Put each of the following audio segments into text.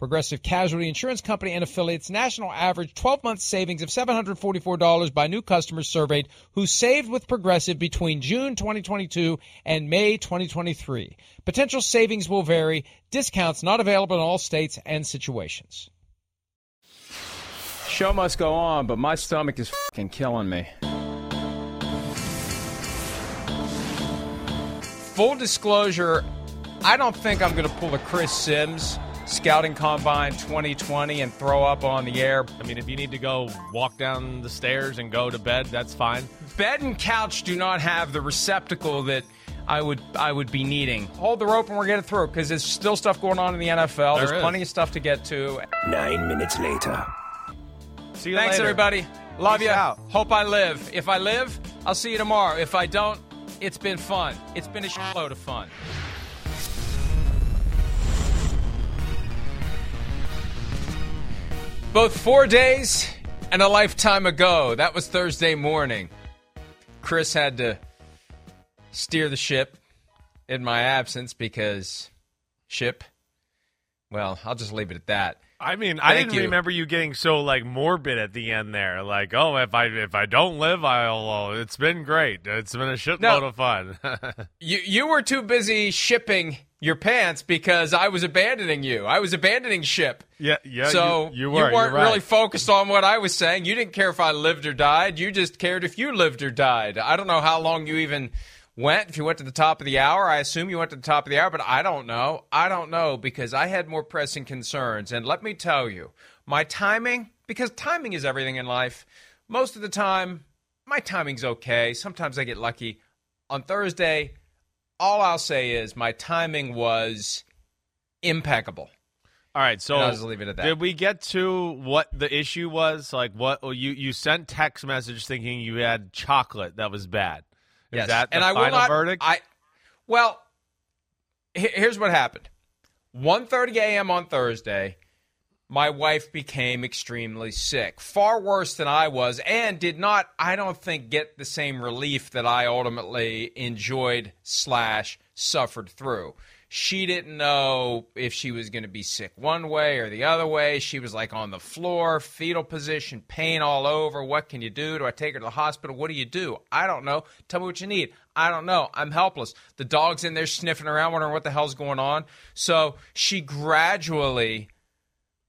Progressive Casualty Insurance Company and affiliates national average 12 month savings of $744 by new customers surveyed who saved with Progressive between June 2022 and May 2023. Potential savings will vary. Discounts not available in all states and situations. Show must go on, but my stomach is fucking killing me. Full disclosure, I don't think I'm going to pull a Chris Simms Scouting Combine 2020 and throw up on the air. I mean, if you need to go walk down the stairs and go to bed, that's fine. Bed and couch do not have the receptacle that I would I would be needing. Hold the rope and we're getting through because there's still stuff going on in the NFL. There there's is. plenty of stuff to get to. Nine minutes later. See you Thanks, later. everybody. Love Peace you. out. Hope I live. If I live, I'll see you tomorrow. If I don't, it's been fun. It's been a shitload of fun. Both four days and a lifetime ago. That was Thursday morning. Chris had to steer the ship in my absence because ship. Well, I'll just leave it at that. I mean, I didn't you. remember you getting so like morbid at the end there. Like, oh, if I if I don't live, I'll. Oh, it's been great. It's been a shitload No. of fun. You you were too busy shipping your pants because I was abandoning you. I was abandoning ship. yeah, yeah. so you, you were. not right. really focused on what I was saying. You didn't care if I lived or died. You just cared if you lived or died. I don't know how long you even went. If you went to the top of the hour, I assume you went to the top of the hour, but I don't know. I don't know because I had more pressing concerns. And let me tell you, my timing, because timing is everything in life. Most of the time, my timing's okay. Sometimes I get lucky. On Thursday, all I'll say is my timing was impeccable. All right, so I'll just leave it at that. Did we get to what the issue was? Like, what oh, you you sent text message thinking you had chocolate that was bad. Is Yes. that the and I final will not, verdict? I well, here's what happened. 1:30 a.m. on Thursday, my wife became extremely sick, far worse than I was, and did not, I don't think, get the same relief that I ultimately enjoyed slash suffered through. She didn't know if she was going to be sick one way or the other way. She was like on the floor, fetal position, pain all over. What can you do? Do I take her to the hospital? What do you do? I don't know. Tell me what you need. I don't know. I'm helpless. The dog's in there sniffing around, wondering what the hell's going on. So she gradually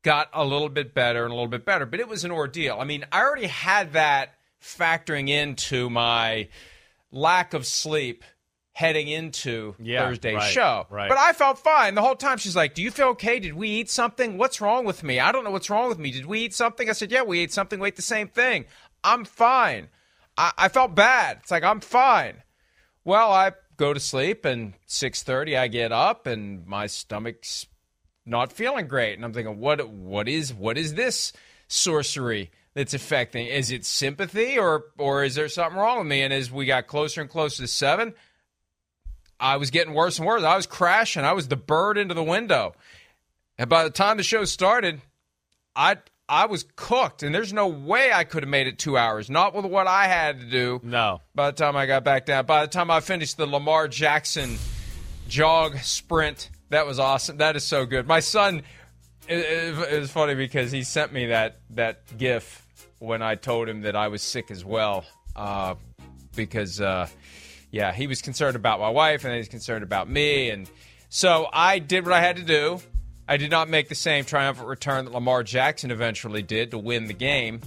got a little bit better and a little bit better, but it was an ordeal. I mean, I already had that factoring into my lack of sleep heading into Yeah, Thursday's right, show. right. But I felt fine the whole time. She's like, "Do you feel okay? Did we eat something? What's wrong with me? I don't know what's wrong with me. Did we eat something?" I said, "Yeah, we ate something. We ate the same thing. I'm fine." I, I felt bad. It's like I'm fine. Well, I go to sleep, and six thirty, I get up, and my stomach's not feeling great, and I'm thinking, what what is what is this sorcery that's affecting? Is it sympathy, or or is there something wrong with me? And as we got closer and closer to seven, I was getting worse and worse. I was crashing. I was the bird into the window. And by the time the show started, I I was cooked, and there's no way I could have made it two hours. Not with what I had to do. No. By the time I got back down, by the time I finished the Lamar Jackson jog sprint, that was awesome. That is so good. My son, it, it, it was funny because he sent me that that GIF when I told him that I was sick as well, uh, because uh, yeah, he was concerned about my wife and he's concerned about me, and so I did what I had to do. I did not make the same triumphant return that Lamar Jackson eventually did to win the game.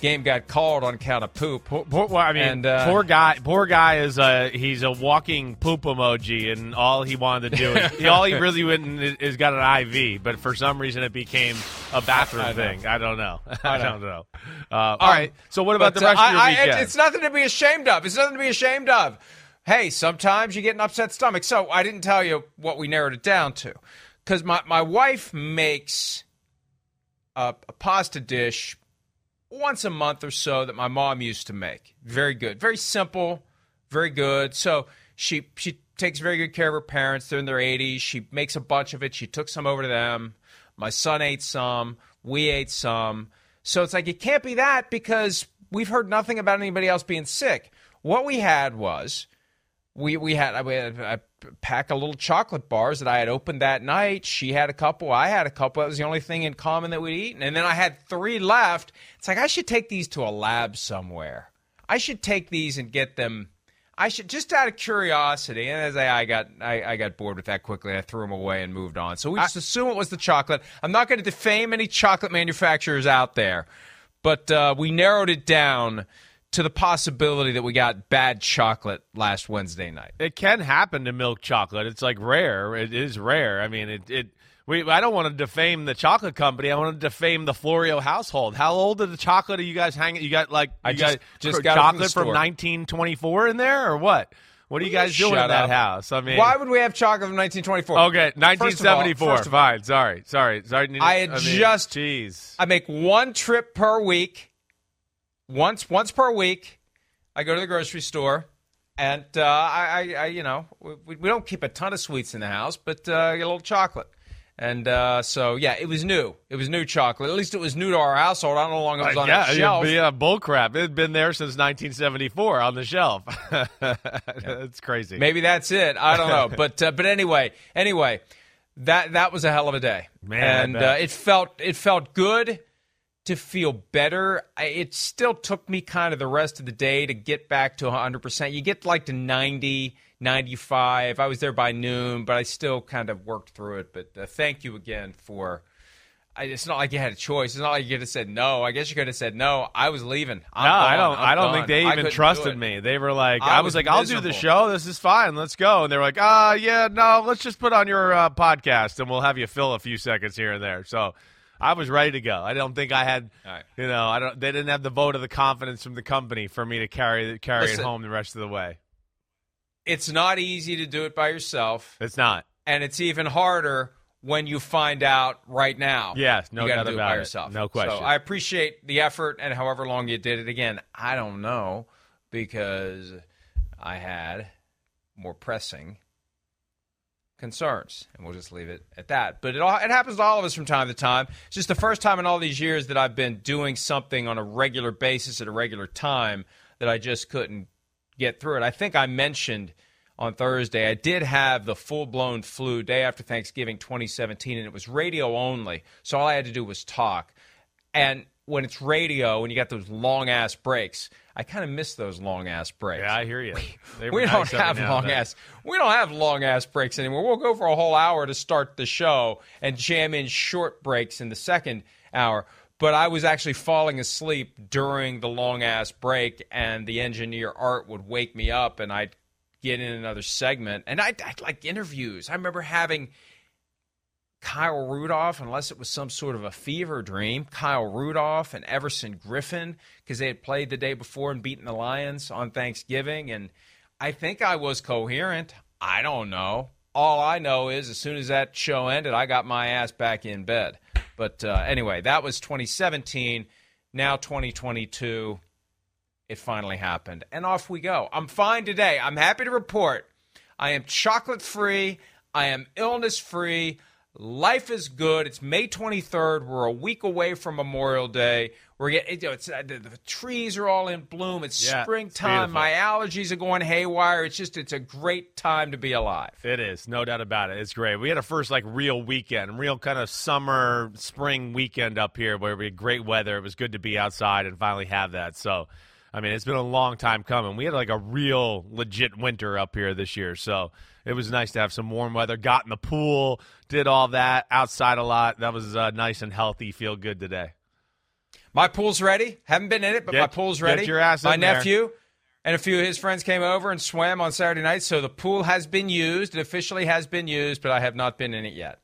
Game got called on count of poop. Poor, poor, well, I mean, And, uh, poor guy. Poor guy is a he's a walking poop emoji, and all he wanted to do is all he really went and is, got an IV, but for some reason it became a bathroom I thing. I don't know. I, don't know. Uh, all right. So what about But, the rest uh, of your I- weekend? it's nothing to be ashamed of. It's nothing to be ashamed of. Hey, sometimes you get an upset stomach. So I didn't tell you what we narrowed it down to, because my my wife makes a, a pasta dish once a month or so that my mom used to make. Very good, very simple, very good. So she she takes very good care of her parents. They're in their 80s. She makes a bunch of it. She took some over to them. My son ate some. We ate some. So it's like it can't be that because we've heard nothing about anybody else being sick. What we had was we we had I, we had a pack of little chocolate bars that I had opened that night. She had a couple, I had a couple. That was the only thing in common that we'd eaten. And then I had three left. It's like I should take these to a lab somewhere. I should take these and get them. I should just out of curiosity. And as I, I got I, I got bored with that quickly, I threw them away and moved on. So we just assume it was the chocolate. I'm not going to defame any chocolate manufacturers out there, but uh, we narrowed it down to the possibility that we got bad chocolate last Wednesday night. it can happen to milk chocolate. It's like rare. It is rare. I mean, it. it we, I don't want to defame the chocolate company. I want to defame the Florio household. How old are the chocolate are you guys hanging? You got like I just- got just got from chocolate from 1924 in there or what? What are you guys doing in that up. house? I mean, Why would we have chocolate from 1924? Okay, First of all- 1974. first all, Fine. Sorry. Sorry. Sorry. I had mean, just- Jeez. I make one trip per week. Once once per week, I go to the grocery store, and uh, I, I, I, you know, we, we don't keep a ton of sweets in the house, but uh, get a little chocolate. And uh, so, yeah, it was new. It was new chocolate. At least it was new to our household. I don't know how long it was on yeah, that shelf. yeah, yeah, bull crap. It had been there since 1974 on the shelf. That's crazy. Maybe that's it. I don't know. but uh, but anyway, anyway, that that was a hell of a day, Man, and uh, it felt it felt good to feel better. It still took me kind of the rest of the day to get back to 100%. You get like to 90, 95. I was there by noon, but I still kind of worked through it. But uh, thank you again for. I, it's not like you had a choice. It's not like you could have said no. I guess you could have said no. I was leaving. I'm no, I don't. I'm I don't done. think they even trusted me. They were like, I I, was, was like, I'll do the show. This is fine. Let's go. And they were like, ah, yeah, no, let's just put on your uh, podcast and we'll have you fill a few seconds here and there. So I was ready to go. I don't think I had, right. you know, I don't. They didn't have the vote of the confidence from the company for me to carry carry Listen. it home the rest of the way. It's not easy to do it by yourself. It's not. and it's even harder when you find out right now. Yes, no you doubt do about it by it. yourself. No question. So I appreciate the effort and however long you did it. Again, I don't know because I had more pressing concerns, and we'll just leave it at that. But it all it happens to all of us from time to time. It's just the first time in all these years that I've been doing something on a regular basis at a regular time that I just couldn't get through it. I think I mentioned on Thursday I did have the full blown flu day after Thanksgiving 2017, and it was radio only. So all I had to do was talk. And when it's radio, and you got those long ass breaks, I kind of miss those long ass breaks. Yeah, I hear you. We nice don't have long then. ass. We don't have long ass breaks anymore. We'll go for a whole hour to start the show and jam in short breaks in the second hour. But I was actually falling asleep during the long ass break, and the engineer Art would wake me up, and I'd get in another segment, and I'd, I'd like interviews. I remember having Kyle Rudolph, unless it was some sort of a fever dream, Kyle Rudolph and Everson Griffen, because they had played the day before and beaten the Lions on Thanksgiving. And I think I was coherent. I don't know. All I know is as soon as that show ended, I got my ass back in bed. But uh, anyway, that was 2017. Now 2022, it finally happened. And off we go. I'm fine today. I'm happy to report I am chocolate free. I am illness free. Life is good. It's May 23rd. We're a week away from Memorial Day. We're getting, you know, it's, uh, the, the trees are all in bloom. It's Yeah, springtime. beautiful. My allergies are going haywire. It's just, it's a great time to be alive. It is, no doubt about it. It's great. We had a first like real weekend, real kind of summer, spring weekend up here where we had great weather. It was good to be outside and finally have that. So, I mean, it's been a long time coming. We had like a real legit winter up here this year. So it was nice to have some warm weather. Got in the pool, did all that outside a lot. That was uh, nice and healthy. Feel good today. My pool's ready. Haven't been in it, but Get- my pool's ready. get your ass my in there. nephew and a few of his friends came over and swam on Saturday night, so the pool has been used. It officially has been used, but I have not been in it yet.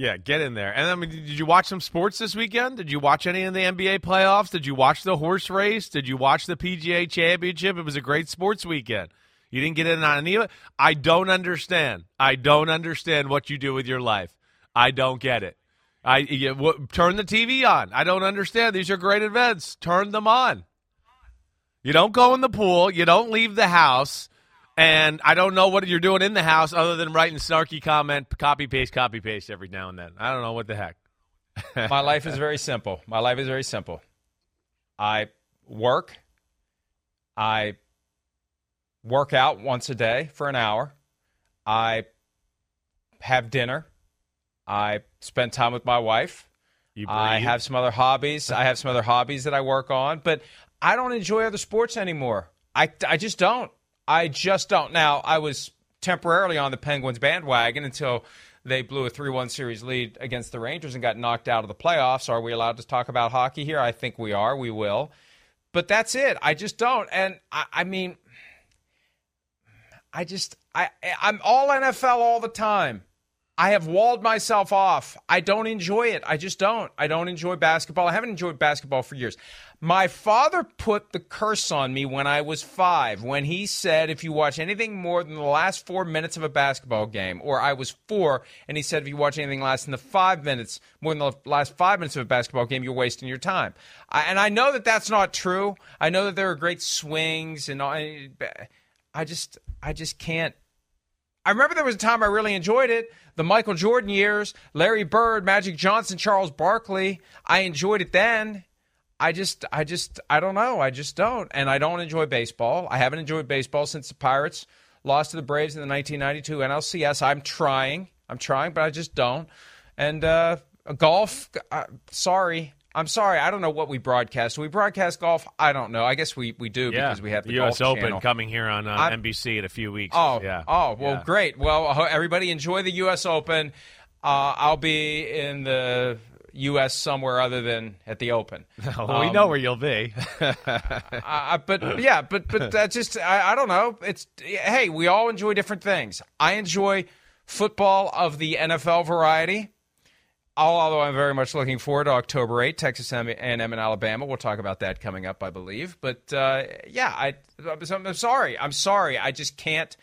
Yeah, get in there. And I mean, did you watch some sports this weekend? Did you watch any of the NBA playoffs? Did you watch the horse race? Did you watch the PGA Championship? It was a great sports weekend. You didn't get in on any of it. I don't understand. I don't understand what you do with your life. I don't get it. I you, w- turn the TV on. I don't understand. These are great events. Turn them on. You don't go in the pool. You don't leave the house. And I don't know what you're doing in the house other than writing snarky comment, copy paste, copy paste every now and then. I don't know what the heck. My life is very simple. My life is very simple. I work. I work out once a day for an hour. I have dinner. I spend time with my wife. You I have some other hobbies. I have some other hobbies that I work on, but I don't enjoy other sports anymore. I, I just don't. I just don't. Now, I was temporarily on the Penguins bandwagon until they blew a 3 1 series lead against the Rangers and got knocked out of the playoffs. Are we allowed to talk about hockey here? I think we are. We will. But that's it. I just don't. And I, I mean, I just, I, I'm all NFL all the time. I have walled myself off. I don't enjoy it. I just don't. I don't enjoy basketball. I haven't enjoyed basketball for years. My father put the curse on me when I was five, when he said, if you watch anything more than the last four minutes of a basketball game, or I was four, and he said, if you watch anything less than the five minutes, more than the last five minutes of a basketball game, you're wasting your time. I, and I know that that's not true. I know that there are great swings, and all, eh, I just, I just can't. I remember there was a time I really enjoyed it. The Michael Jordan years, Larry Bird, Magic Johnson, Charles Barkley. I enjoyed it then. I just, I just, I don't know. I just don't. And I don't enjoy baseball. I haven't enjoyed baseball since the Pirates lost to the Braves in the 1992 NLCS. I'm trying. I'm trying, but I just don't. And uh, golf, uh, sorry. I'm sorry. I don't know what we broadcast. Do we broadcast golf? I don't know. I guess we, we do yeah. because we have the U.S. golf Open channel. coming here on uh, NBC in a few weeks. Oh, yeah. oh, well, Yeah. great. Well, everybody enjoy the U.S. Open. Uh, I'll be in the U.S. somewhere other than at the Open. Well, we Um, know where you'll be. But yeah, but but that just I, I don't know. It's hey, we all enjoy different things. I enjoy football of the NFL variety. Although I'm very much looking forward to October 8, Texas A&M and Alabama. We'll talk about that coming up, I believe. But uh, yeah, I, I'm, I'm sorry. I'm sorry. I just can't.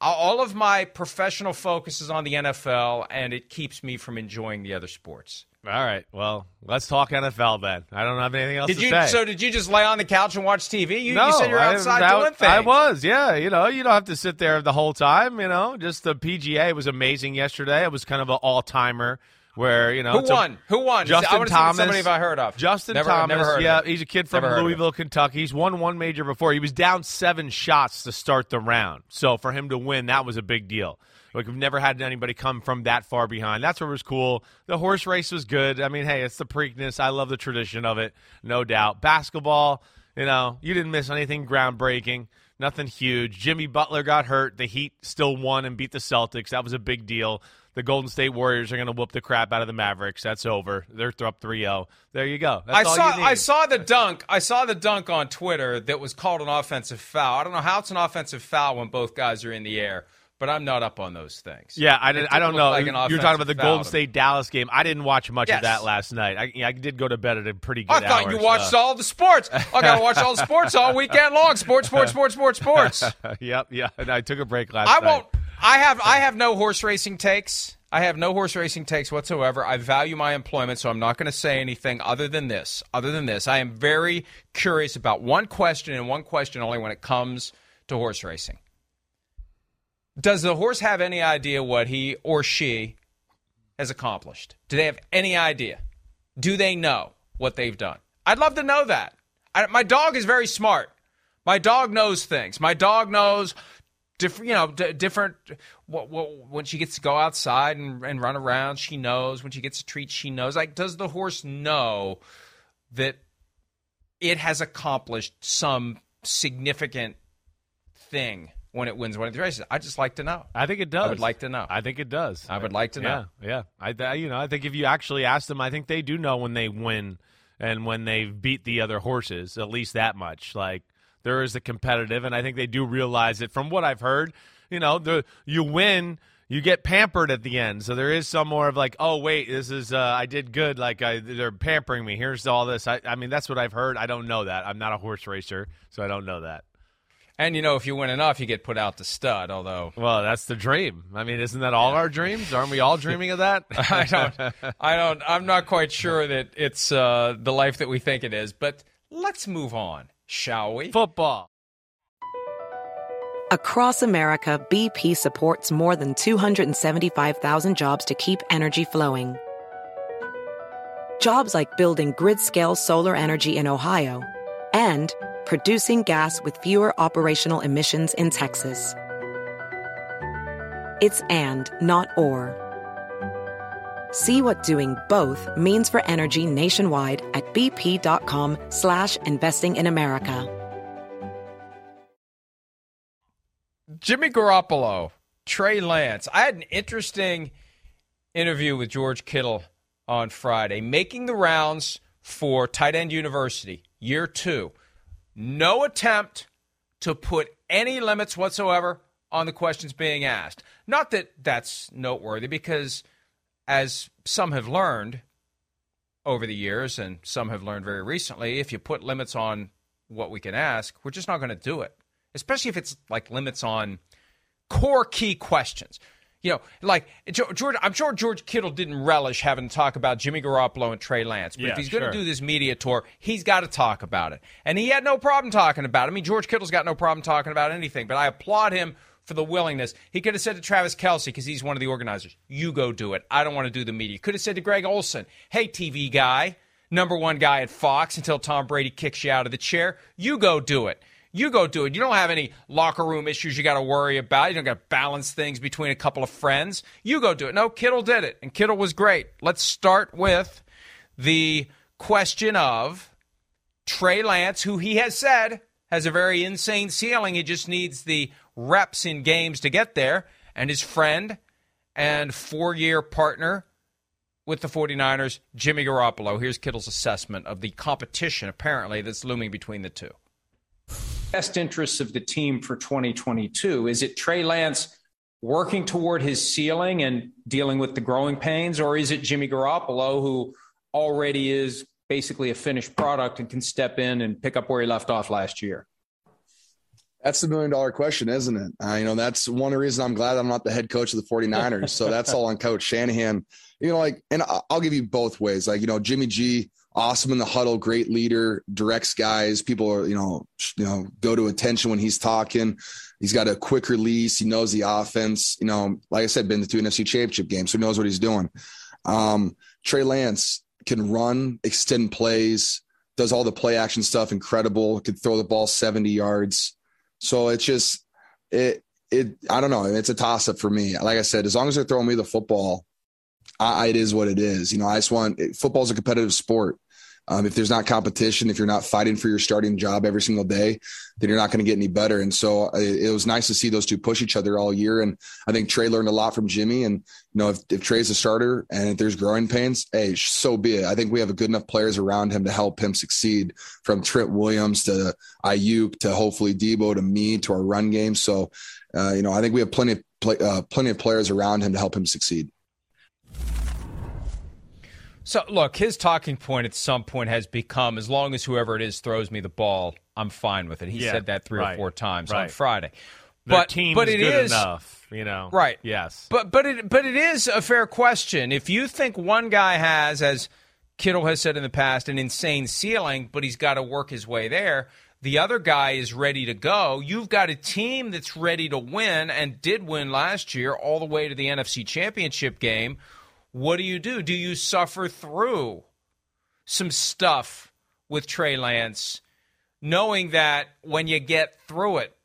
All of my professional focus is on the NFL, and it keeps me from enjoying the other sports. All right. Well, let's talk NFL then. I don't have anything else Did to you? say. So did you just lay on the couch and watch TV? You, no, you said you're I- outside that- doing things. I was, yeah. You know, you don't have to sit there the whole time. You know, just the PGA was amazing yesterday. It was kind of an all timer where you know Who it's a- won? Who won? Justin I wanna see Thomas. somebody have I heard of. Justin Never- Thomas. never yeah, he's a kid from Never heard of him. Louisville, Kentucky. He's won one major before. He was down seven shots to start the round. So for him to win, that was a big deal. Like we've never had anybody come from that far behind. That's what was cool. The horse race was good. I mean, hey, it's the Preakness. I love the tradition of it, no doubt. Basketball, you know, you didn't miss anything groundbreaking. Nothing huge. Jimmy Butler got hurt. The Heat still won and beat the Celtics. That was a big deal. The Golden State Warriors are going to whoop the crap out of the Mavericks. That's over. They're up 3-0. There you go. That's I all saw you need. I saw the dunk. I saw the dunk on Twitter that was called an offensive foul. I don't know how it's an offensive foul when both guys are in the air, but I'm not up on those things. Yeah, I did. I don't know. like You're talking about the Golden. State Dallas game. I didn't watch much Yes. of that last night. I, I did go to bed at a pretty good I thought hour, you watched so- all the sports. I got to watch all the sports all weekend long. Sports, sports, sports, sports, sports. yep, yeah. And I took a break last I night. won't. I have. I have no horse racing takes. I have no horse racing takes whatsoever. I value my employment, so I'm not going to say anything other than this. Other than this, I am very curious about one question and one question only when it comes to horse racing. Does the horse have any idea what he or she has accomplished? Do they have any idea? Do they know what they've done? I'd love to know that. I, my dog is very smart. My dog knows things. My dog knows different, you know, d- different. When she gets to go outside and, and run around, she knows. When she gets a treat, she knows. Like, does the horse know that it has accomplished some significant thing when it wins one of the races? I just like to know. I think it does. I would like to know. I think it does. I would like to know. Yeah, yeah. I, you know, I think if you actually ask them, I think they do know when they win and when they've beat the other horses. At least that much. Like there is a competitive, and I think they do realize it. From what I've heard, you know, the you win. You get pampered at the end, so there is some more of like, oh wait, this is uh, I did good. Like I, they're pampering me. Here's all this. I, I mean, that's what I've heard. I don't know that. I'm not a horse racer, so I don't know that. And you know, if you win enough, you get put out to stud. Although, well, that's the dream. I mean, isn't that all our dreams? Aren't we all dreaming of that? I don't. I don't. I'm not quite sure that it's uh, the life that we think it is. But let's move on, shall we? Football. Across America, BP supports more than 275,000 jobs to keep energy flowing. Jobs like building grid-scale solar energy in Ohio and producing gas with fewer operational emissions in Texas. It's and, not or. See what doing both means for energy nationwide at bp.com slash investing in America. Jimmy Garoppolo, Trey Lance. I had an interesting interview with George Kittle on Friday, making the rounds for Tight End University, year two. No attempt to put any limits whatsoever on the questions being asked. Not that that's noteworthy, because as some have learned over the years, and some have learned very recently, if you put limits on what we can ask, we're just not going to do it especially if it's like limits on core key questions. You know, like George, I'm sure George Kittle didn't relish having to talk about Jimmy Garoppolo and Trey Lance. But yeah, if he's going to do this media tour, he's got to talk about it. And he had no problem talking about it. I mean, George Kittle's got no problem talking about anything, but I applaud him for the willingness. He could have said to Travis Kelce, because he's one of the organizers, you go do it. I don't want to do the media. Could have said to Greg Olsen, hey, TV guy, number one guy at Fox until Tom Brady kicks you out of the chair, you go do it. You go do it. You don't have any locker room issues you got to worry about. You don't got to balance things between a couple of friends. You go do it. No, Kittle did it, and Kittle was great. Let's start with the question of Trey Lance, who he has said has a very insane ceiling. He just needs the reps in games to get there. And his friend and four year partner with the 49ers, Jimmy Garoppolo. Here's Kittle's assessment of the competition, apparently, that's looming between the two best interests of the team for 2022? Is it Trey Lance working toward his ceiling and dealing with the growing pains, or is it Jimmy Garoppolo who already is basically a finished product and can step in and pick up where he left off last year? That's the million dollar question, isn't it? Uh, you know, that's one reason I'm glad I'm not the head coach of the 49ers. so that's all on Coach Shanahan. You know, like, and I'll give you both ways. Like, you know, Jimmy G, awesome in the huddle, great leader, directs guys. People are, you know, you know, go to attention when he's talking. He's got a quick release. He knows the offense. You know, like I said, been to two NFC championship games, so he knows what he's doing. Um, Trey Lance can run, extend plays, does all the play action stuff, incredible. Could throw the ball 70 yards. So it's just it it I don't know. It's a toss up for me. Like I said, as long as they're throwing me the football, I, it is what it is. You know, I just want football is a competitive sport. Um, if there's not competition, if you're not fighting for your starting job every single day, then you're not going to get any better. And so uh, it, it, was nice to see those two push each other all year. And I think Trey learned a lot from Jimmy. And you know, if, if Trey's a starter and if there's growing pains, hey, so be it. I think we have a good enough players around him to help him succeed, from Trent Williams to Aiyuk to hopefully Deebo to me to our run game. So, uh, you know, I think we have plenty of play, uh, plenty of players around him to help him succeed. So, look, his talking point at some point has become as long as whoever it is throws me the ball, I'm fine with it. He yeah, said that three right, or four times right. on Friday. Their but team but is it good is enough, you know. Right. Yes. But but it but it is a fair question. If you think one guy has, as Kittle has said in the past, an insane ceiling, but he's got to work his way there. The other guy is ready to go. You've got a team that's ready to win and did win last year all the way to the NFC Championship game what do you do? Do you suffer through some stuff with Trey Lance, knowing that when you get through it,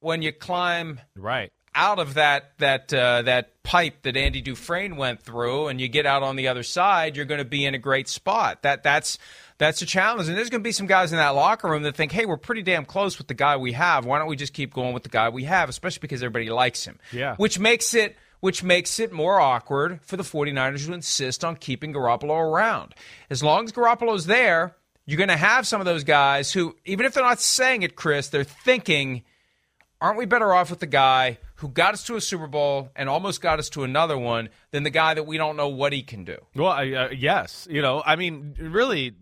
when you climb right out of that that uh, that pipe that Andy Dufresne went through, and you get out on the other side, you're going to be in a great spot. That that's that's a challenge, and there's going to be some guys in that locker room that think, "Hey, we're pretty damn close with the guy we have. Why don't we just keep going with the guy we have?" Especially because everybody likes him. Yeah, which makes it which makes it more awkward for the 49ers to insist on keeping Garoppolo around. As long as Garoppolo's there, you're going to have some of those guys who, even if they're not saying it, Chris, they're thinking, aren't we better off with the guy who got us to a Super Bowl and almost got us to another one than the guy that we don't know what he can do? Well, uh, yes. You know, I mean, really,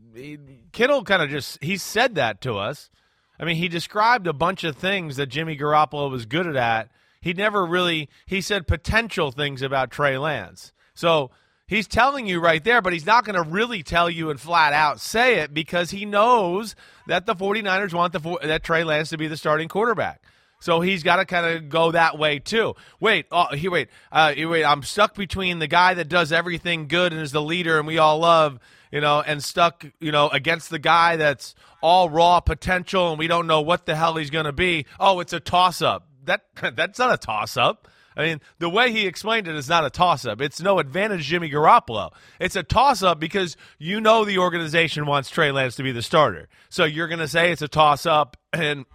Kittle kind of just, he said that to us. I mean, he described a bunch of things that Jimmy Garoppolo was good at he never really he said potential things about Trey Lance. So he's telling you right there, but he's not going to really tell you and flat out say it because he knows that the 49ers want the that Trey Lance to be the starting quarterback. So he's got to kind of go that way too. Wait, oh, he wait, uh, wait. I'm stuck between the guy that does everything good and is the leader, and we all love, you know, and stuck, you know, against the guy that's all raw potential, and we don't know what the hell he's going to be. Oh, it's a toss up that that's not a toss up. I mean, the way he explained it is not a toss up. It's no advantage Jimmy Garoppolo. It's a toss up because you know the organization wants Trey Lance to be the starter. So you're going to say it's a toss up and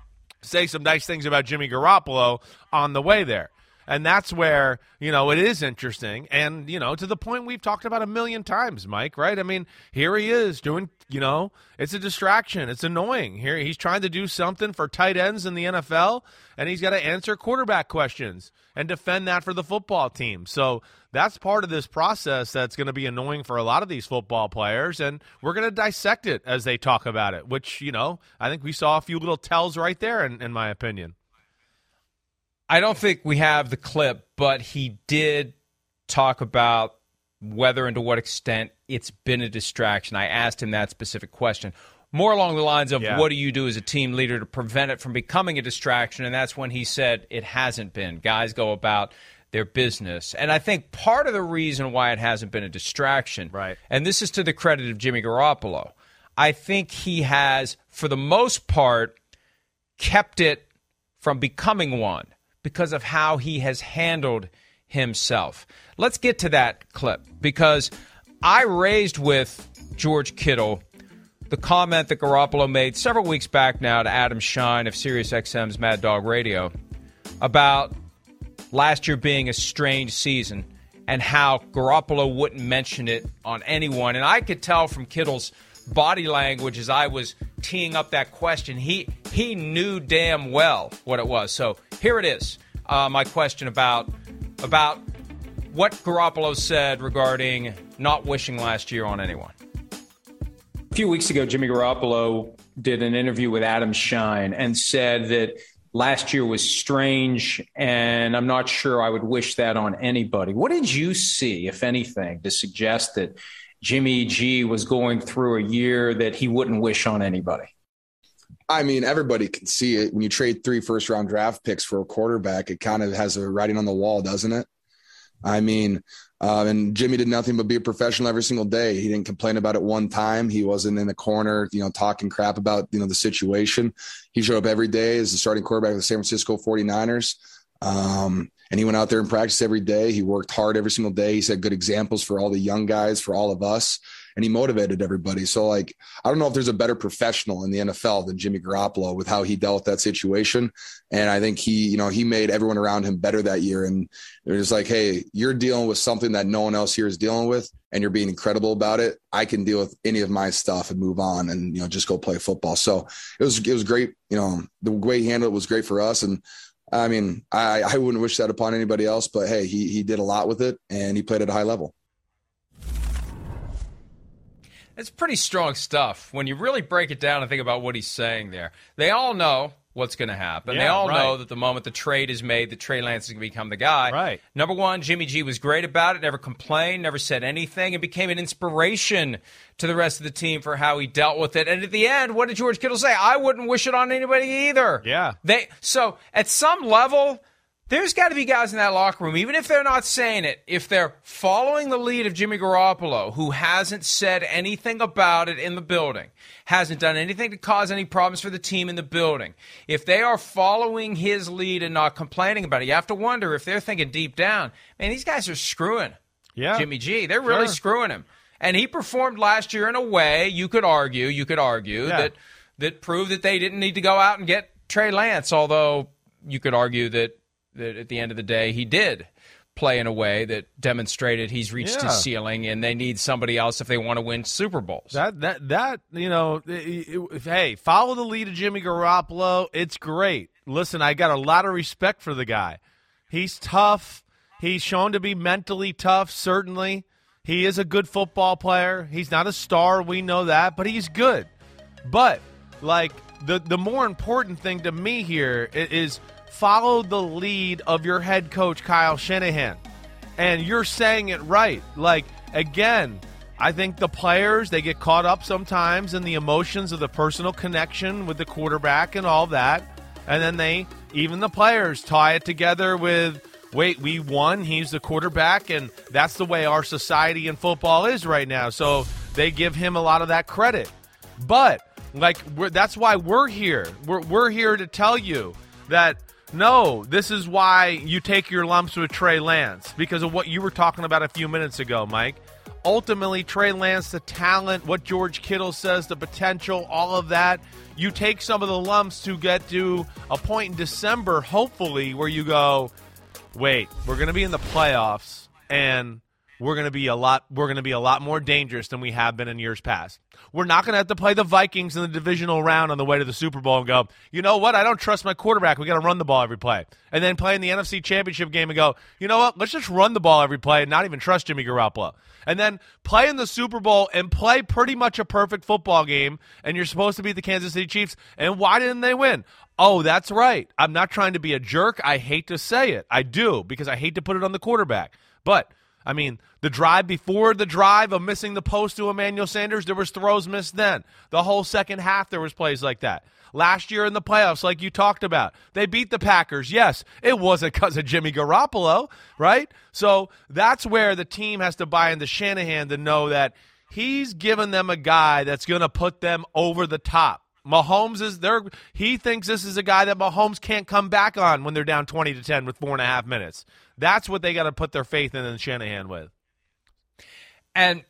say some nice things about Jimmy Garoppolo on the way there. And that's where, you know, it is interesting. And, you know, to the point we've talked about a million times, Mike, right? I mean, here he is doing, you know, it's a distraction. It's annoying. Here he's trying to do something for tight ends in the NFL, and he's got to answer quarterback questions and defend that for the football team. So that's part of this process that's going to be annoying for a lot of these football players. And we're going to dissect it as they talk about it, which, you know, I think we saw a few little tells right there, in, in my opinion. I don't think we have the clip, but he did talk about whether and to what extent it's been a distraction. I asked him that specific question. More along the lines of yeah. what do you do as a team leader to prevent it from becoming a distraction? And that's when he said it hasn't been. Guys go about their business. And I think part of the reason why it hasn't been a distraction, right. and this is to the credit of Jimmy Garoppolo, I think he has, for the most part, kept it from becoming one because of how he has handled himself. Let's get to that clip because I raised with George Kittle the comment that Garoppolo made several weeks back now to Adam Schein of SiriusXM's Mad Dog Radio about last year being a strange season and how Garoppolo wouldn't mention it on anyone. And I could tell from Kittle's body language as I was teeing up that question. He he knew damn well what it was. So here it is. Uh, my question about about what Garoppolo said regarding not wishing last year on anyone. A few weeks ago, Jimmy Garoppolo did an interview with Adam Schein and said that last year was strange, and I'm not sure I would wish that on anybody. What did you see, if anything, to suggest that Jimmy G was going through a year that he wouldn't wish on anybody? I mean, everybody can see it. When you trade three first round draft picks for a quarterback, it kind of has a writing on the wall, doesn't it? I mean, um, and Jimmy did nothing but be a professional every single day. He didn't complain about it one time. He wasn't in the corner, you know, talking crap about, you know, the situation. He showed up every day as the starting quarterback of the San Francisco 49ers. Um, and he went out there and practiced every day. He worked hard every single day. He set good examples for all the young guys, for all of us, and he motivated everybody. So, like, I don't know if there's a better professional in the NFL than Jimmy Garoppolo with how he dealt with that situation. And I think he, you know, he made everyone around him better that year. And it was like, hey, you're dealing with something that no one else here is dealing with, and you're being incredible about it. I can deal with any of my stuff and move on, and you know, just go play football. So it was it was great. You know, the way he handled it was great for us, and I mean, I, I wouldn't wish that upon anybody else, but hey, he he did a lot with it and he played at a high level. It's pretty strong stuff when you really break it down and think about what he's saying there. They all know what's going to happen. Yeah, they all right. know that the moment the trade is made, that Trey Lance is going to become the guy. Right. Number one, Jimmy G was great about it, never complained, never said anything, and became an inspiration to the rest of the team for how he dealt with it. And at the end, what did George Kittle say? I wouldn't wish it on anybody either. Yeah. They so at some level there's got to be guys in that locker room, even if they're not saying it, if they're following the lead of Jimmy Garoppolo, who hasn't said anything about it in the building, hasn't done anything to cause any problems for the team in the building, if they are following his lead and not complaining about it, you have to wonder if they're thinking deep down, man, these guys are screwing Yeah. Jimmy G. They're really Sure. screwing him. And he performed last year in a way you could argue, you could argue Yeah. that that proved that they didn't need to go out and get Trey Lance, although you could argue that that at the end of the day he did play in a way that demonstrated he's reached Yeah. his ceiling and they need somebody else if they want to win Super Bowls. That that that you know, if, hey, follow the lead of Jimmy Garoppolo. It's great. Listen, I got a lot of respect for the guy. He's tough. He's shown to be mentally tough. Certainly, he is a good football player. He's not a star. We know that, but he's good. But like the the more important thing to me here is follow the lead of your head coach Kyle Shanahan. And you're saying it right. Like again, I think the players they get caught up sometimes in the emotions of the personal connection with the quarterback and all that. And then they even the players tie it together with wait, we won, he's the quarterback and that's the way our society and football is right now. So they give him a lot of that credit. But like that's why we're here. We're we're here to tell you that no, this is why you take your lumps with Trey Lance because of what you were talking about a few minutes ago, Mike. Ultimately, Trey Lance, the talent, what George Kittle says, the potential, all of that. You take some of the lumps to get to a point in December, hopefully, where you go, wait, we're going to be in the playoffs and we're going to be a lot we're going to be a lot more dangerous than we have been in years past. We're not going to have to play the Vikings in the divisional round on the way to the Super Bowl and go, "You know what? I don't trust my quarterback. We got to run the ball every play." And then play in the NFC Championship game and go, "You know what? Let's just run the ball every play and not even trust Jimmy Garoppolo." And then play in the Super Bowl and play pretty much a perfect football game and you're supposed to beat the Kansas City Chiefs. And why didn't they win? Oh, that's right. I'm not trying to be a jerk. I hate to say it. I do because I hate to put it on the quarterback. But I mean, the drive before the drive of missing the post to Emmanuel Sanders, there was throws missed then. The whole second half there was plays like that. Last year in the playoffs, like you talked about, they beat the Packers. Yes, it wasn't because of Jimmy Garoppolo, right? So that's where the team has to buy into Shanahan to know that he's given them a guy that's going to put them over the top. Mahomes is there. He thinks this is a guy that Mahomes can't come back on when they're down twenty to ten with four and a half minutes. That's what they got to put their faith in and Shanahan with. And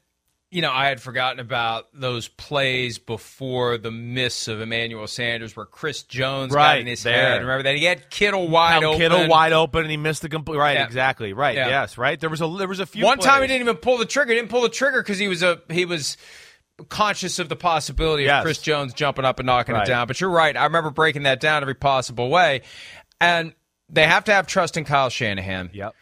you know, I had forgotten about those plays before the miss of Emmanuel Sanders, where Chris Jones got Right, in his there. head. Remember that he had Kittle wide open. Kittle wide open and he missed the complete. Right, Yeah. exactly. Right. Yeah. Yes. Right. There was a there was a few. One time he didn't even pull the trigger. He didn't pull the trigger because he was a he was conscious of the possibility Yes. of Chris Jones jumping up and knocking Right. it down. But you're right. I remember breaking that down every possible way. And they have to have trust in Kyle Shanahan. Yep.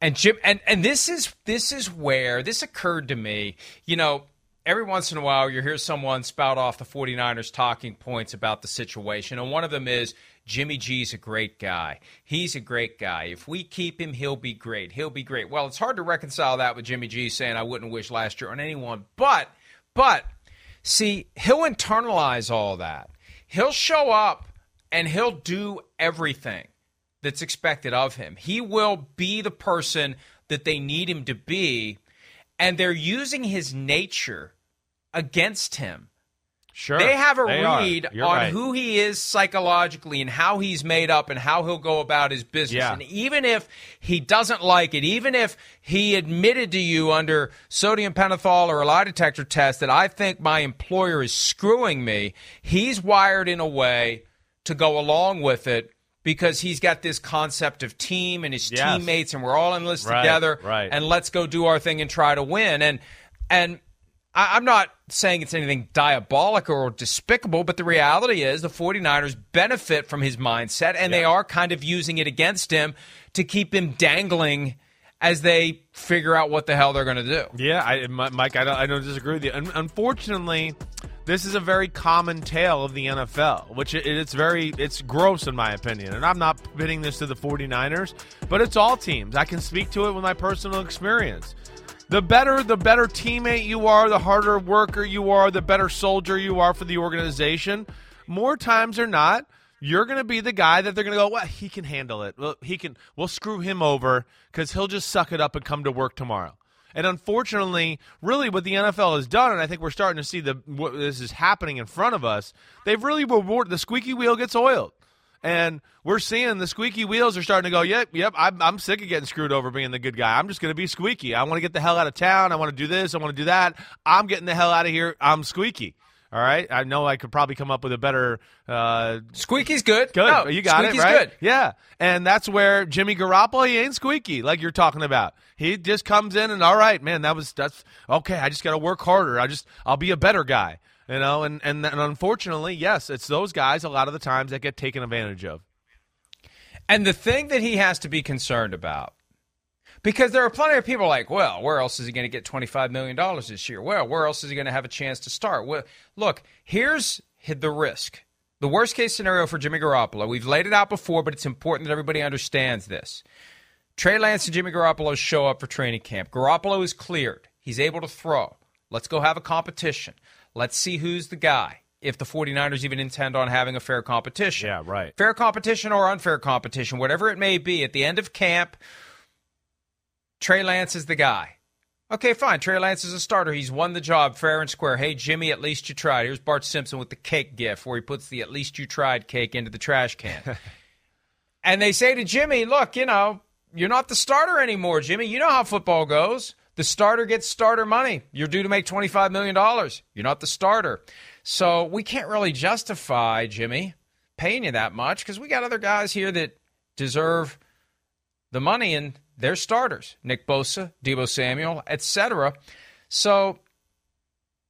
And Jim and and this is this is where this occurred to me. You know, every once in a while you hear someone spout off the 49ers talking points about the situation. And one of them is Jimmy G's a great guy. He's a great guy. If we keep him, he'll be great. He'll be great. Well, it's hard to reconcile that with Jimmy G saying I wouldn't wish last year on anyone. But but see, he'll internalize all that. He'll show up and he'll do everything that's expected of him. He will be the person that they need him to be, and they're using his nature against him. Sure. They have a They read on right. who he is psychologically and how he's made up and how he'll go about his business. Yeah. And even if he doesn't like it, even if he admitted to you under sodium pentothal or a lie detector test that I think my employer is screwing me, he's wired in a way to go along with it because he's got this concept of team and his Yes. teammates and we're all in this Right, together right. and let's go do our thing and try to win. And and I, I'm not saying it's anything diabolical or despicable, but the reality is the 49ers benefit from his mindset, and they are kind of using it against him to keep him dangling as they figure out what the hell they're going to do. Yeah, I, Mike, I don't, I don't disagree with you. Un- unfortunately, this is a very common tale of the NFL, which it, it's very it's gross in my opinion. And I'm not pitting this to the 49ers, but it's all teams. I can speak to it with my personal experience. The better the better teammate you are, the harder worker you are, the better soldier you are for the organization, more times or not, you're going to be the guy that they're going to go, well, he can handle it. Well, he can. We'll screw him over because he'll just suck it up and come to work tomorrow. And unfortunately, really, what the NFL has done, and I think we're starting to see the what, this is happening in front of us. They've really rewarded the squeaky wheel gets oiled, and we're seeing the squeaky wheels are starting to go. Yep, yep. I'm, I'm sick of getting screwed over being the good guy. I'm just going to be squeaky. I want to get the hell out of town. I want to do this. I want to do that. I'm getting the hell out of here. I'm squeaky. All right. I know I could probably come up with a better. Uh, Squeaky's good. Good. No, you got Squeaky's it, right? good. Yeah. And that's where Jimmy Garoppolo, he ain't squeaky like you're talking about. He just comes in and all right, man, that was that's okay. I just got to work harder. I just I'll be a better guy, you know. And, and and unfortunately, yes, it's those guys a lot of the times that get taken advantage of. And the thing that he has to be concerned about, because there are plenty of people like, well, where else is he going to get $25 million this year? Well, where else is he going to have a chance to start? Well, look, here's the risk. The worst case scenario for Jimmy Garoppolo, we've laid it out before, but it's important that everybody understands this. Trey Lance and Jimmy Garoppolo show up for training camp. Garoppolo is cleared. He's able to throw. Let's go have a competition. Let's see who's the guy if the 49ers even intend on having a fair competition. Yeah, right. Fair competition or unfair competition, whatever it may be, at the end of camp, Trey Lance is the guy. Okay, fine. Trey Lance is a starter. He's won the job fair and square. Hey, Jimmy, at least you tried. Here's Bart Simpson with the cake gif where he puts the at least you tried cake into the trash can. and they say to Jimmy, look, you know, you're not the starter anymore, Jimmy. You know how football goes. The starter gets starter money. You're due to make $25 million. You're not the starter. So we can't really justify, Jimmy, paying you that much because we got other guys here that deserve the money and they're starters. Nick Bosa, Deebo Samuel, etc. So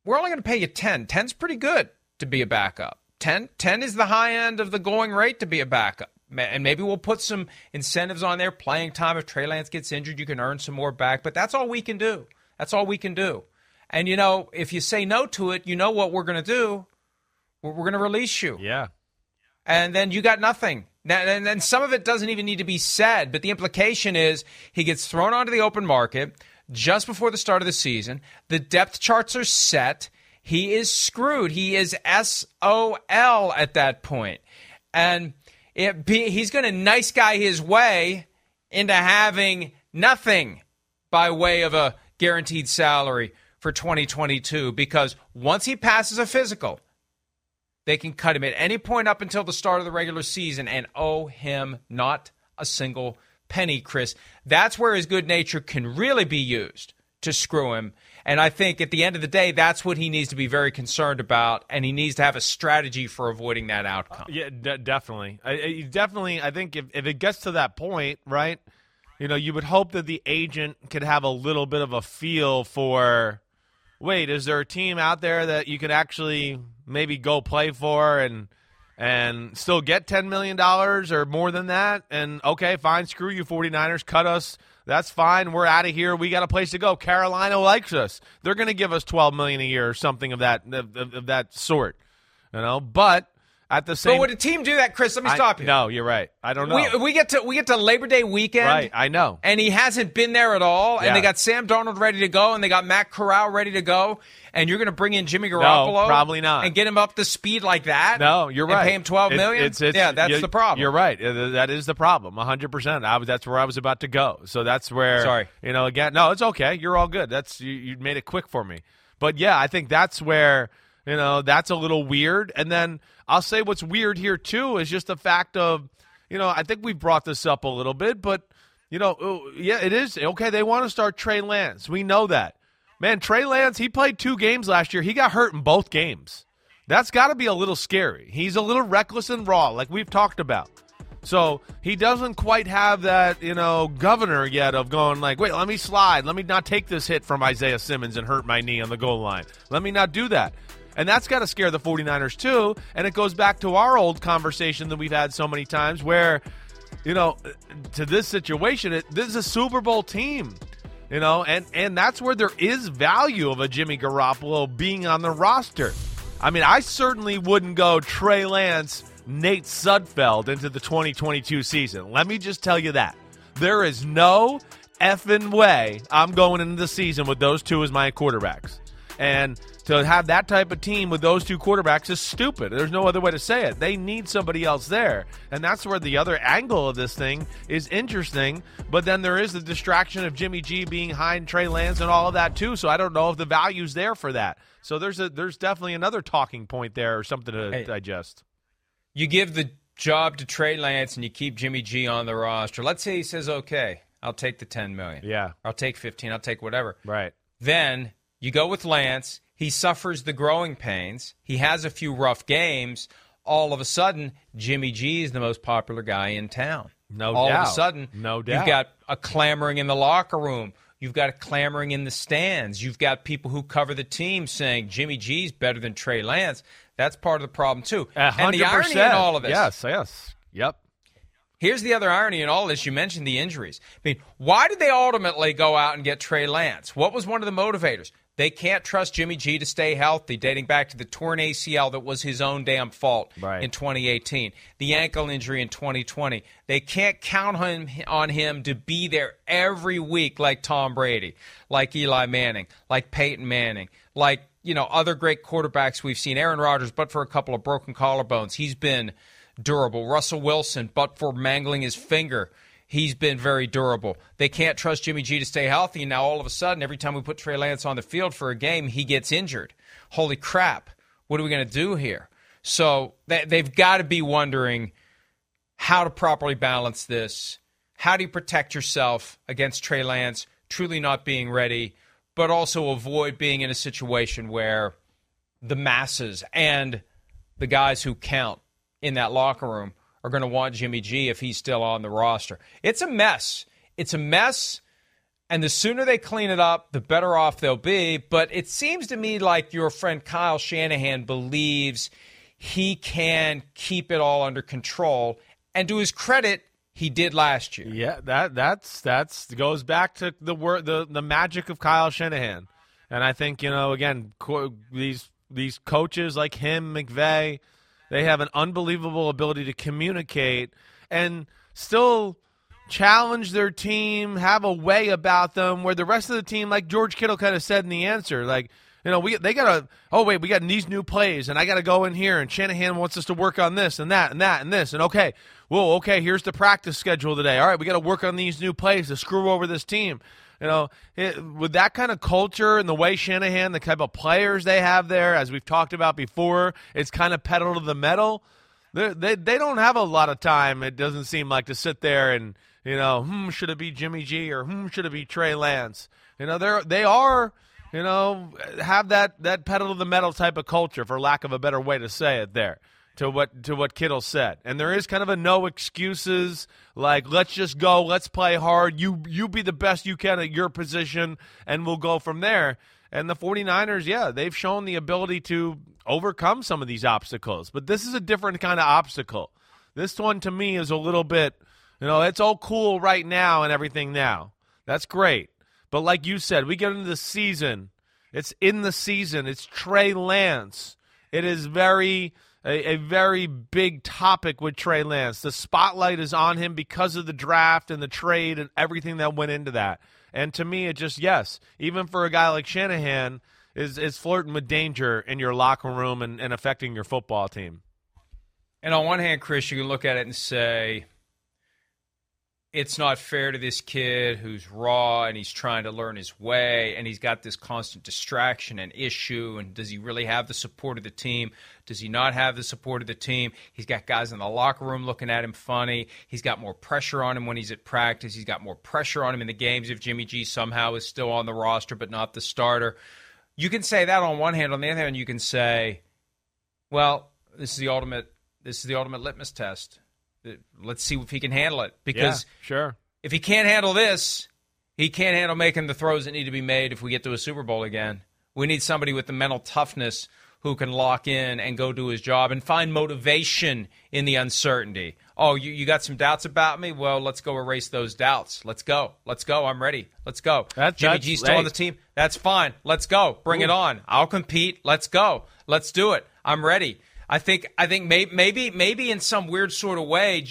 we're only going to pay you 10. 10's pretty good to be a backup. 10, 10 is the high end of the going rate to be a backup. And maybe we'll put some incentives on there. Playing time. If Trey Lance gets injured, you can earn some more back. But that's all we can do. That's all we can do. And you know, if you say no to it, you know what we're going to do. We're, we're going to release you. Yeah. And then you got nothing. And then some of it doesn't even need to be said, but the implication is he gets thrown onto the open market just before the start of the season. The depth charts are set. He is screwed. He is SOL at that point. And be, he's going to nice guy his way into having nothing by way of a guaranteed salary for 2022 because once he passes a physical, they can cut him at any point up until the start of the regular season and owe him not a single penny, Chris. That's where his good nature can really be used to screw him. And I think at the end of the day, that's what he needs to be very concerned about, and he needs to have a strategy for avoiding that outcome. Yeah, d- definitely. I, I, definitely, I think if, if it gets to that point, right, you know, you would hope that the agent could have a little bit of a feel for wait, is there a team out there that you could actually maybe go play for and and still get $10 million or more than that? And okay, fine, screw you 49ers, cut us. That's fine. We're out of here. We got a place to go. Carolina likes us. They're going to give us 12 million a year or something of that of, of that sort. You know, but at the same, but would a team do that, Chris? Let me I, stop you. No, you're right. I don't know. We, we, get to we get to Labor Day weekend, right? I know, and he hasn't been there at all. Yeah. And they got Sam Darnold ready to go, and they got Matt Corral ready to go. And you're going to bring in Jimmy Garoppolo, no, probably not, and get him up to speed like that. No, you're right. Pay him twelve it, million. It's, it's, yeah, that's the problem. You're right. That is the problem. 100. percent I was. That's where I was about to go. So that's where. Sorry. You know, again, no, it's okay. You're all good. That's you, you made it quick for me. But yeah, I think that's where you know that's a little weird. And then I'll say what's weird here too is just the fact of, you know, I think we've brought this up a little bit, but you know, oh, yeah, it is okay. They want to start Trey Lance. We know that. Man, Trey Lance, he played two games last year. He got hurt in both games. That's got to be a little scary. He's a little reckless and raw, like we've talked about. So he doesn't quite have that, you know, governor yet of going like, wait, let me slide. Let me not take this hit from Isaiah Simmons and hurt my knee on the goal line. Let me not do that. And that's got to scare the 49ers too. And it goes back to our old conversation that we've had so many times where, you know, to this situation, it, this is a Super Bowl team. You know, and, and that's where there is value of a Jimmy Garoppolo being on the roster. I mean, I certainly wouldn't go Trey Lance, Nate Sudfeld into the 2022 season. Let me just tell you that. There is no effing way I'm going into the season with those two as my quarterbacks. And to have that type of team with those two quarterbacks is stupid. There's no other way to say it. They need somebody else there. And that's where the other angle of this thing is interesting. But then there is the distraction of Jimmy G being behind Trey Lance and all of that too. So I don't know if the value's there for that. So there's a there's definitely another talking point there or something to Hey. digest. You give the job to Trey Lance and you keep Jimmy G on the roster. Let's say he says, "Okay, I'll take the 10 million. Yeah. I'll take 15. I'll take whatever." Right. Then you go with Lance. He suffers the growing pains. He has a few rough games. All of a sudden, Jimmy G is the most popular guy in town. No All of a sudden, No doubt. you've got a clamoring in the locker room. You've got a clamoring in the stands. You've got people who cover the team saying Jimmy G's better than Trey Lance. That's part of the problem too. A And the irony in all of this, Yes. Yes. Yep. Here's the other irony in all this. You mentioned the injuries. I mean, why did they ultimately go out and get Trey Lance? What was one of the motivators? They can't trust Jimmy G to stay healthy, dating back to the torn ACL that was his own damn fault Right. in 2018, the ankle injury in 2020. They can't count on, on him to be there every week like Tom Brady, like Eli Manning, like Peyton Manning, like you know other great quarterbacks we've seen. Aaron Rodgers, but for a couple of broken collarbones, he's been durable. Russell Wilson, but for mangling his finger, he's been very durable. They can't trust Jimmy G to stay healthy. And now all of a sudden, every time we put Trey Lance on the field for a game, he gets injured. Holy crap. What are we going to do here? So they, they've got to be wondering how to properly balance this. How do you protect yourself against Trey Lance truly not being ready, but also avoid being in a situation where the masses and the guys who count in that locker room are going to want Jimmy G if he's still on the roster. It's a mess. It's a mess. And the sooner they clean it up, the better off they'll be. But it seems to me like your friend Kyle Shanahan believes he can keep it all under control. And to his credit, he did last year. Yeah, that that's that's goes back to the word the the magic of Kyle Shanahan, and I think you know again co- these these coaches like him, McVay, they have an unbelievable ability to communicate and still challenge their team, have a way about them where the rest of the team, like George Kittle kind of said in the answer, like you know, we they gotta. Oh wait, we got these new plays, and I gotta go in here, and Shanahan wants us to work on this and that and that and this, and okay, well, okay, here's the practice schedule today. All right, we got to work on these new plays to screw over this team. You know, it, with that kind of culture and the way Shanahan, the type of players they have there, as we've talked about before, it's kind of pedal to the metal. They they they don't have a lot of time. It doesn't seem like to sit there and you know, hmm, should it be Jimmy G or hmm, should it be Trey Lance? You know, they're they are you know have that that pedal to the metal type of culture, for lack of a better way to say it. There to what to what Kittle said, and there is kind of a no excuses. Like let's just go, let's play hard. You you be the best you can at your position, and we'll go from there. And the 49ers, yeah, they've shown the ability to overcome some of these obstacles. But this is a different kind of obstacle. This one to me is a little bit, you know, it's all cool right now and everything now. That's great. But like you said, we get into the season. It's in the season. It's Trey Lance. It is very a, a very big topic with Trey Lance. The spotlight is on him because of the draft and the trade and everything that went into that. And to me, it just yes, even for a guy like Shanahan, is is flirting with danger in your locker room and, and affecting your football team. And on one hand, Chris, you can look at it and say, it's not fair to this kid who's raw and he's trying to learn his way and he's got this constant distraction and issue. And does he really have the support of the team? Does he not have the support of the team? He's got guys in the locker room looking at him funny. He's got more pressure on him when he's at practice. He's got more pressure on him in the games if Jimmy G somehow is still on the roster but not the starter. You can say that on one hand. On the other hand, you can say, well, this is the ultimate. This is the ultimate litmus test. Let's see if he can handle it. Because yeah, sure. if he can't handle this, he can't handle making the throws that need to be made if we get to a Super Bowl again. We need somebody with the mental toughness who can lock in and go do his job and find motivation in the uncertainty. Oh, you, you got some doubts about me? Well, let's go erase those doubts. Let's go. Let's go. I'm ready. Let's go. That- Jimmy that's- G's still on the team. That's fine. Let's go. Bring it on. I'll compete. Let's go. Let's do it. I'm ready. I think I think may, maybe maybe in some weird sort of way,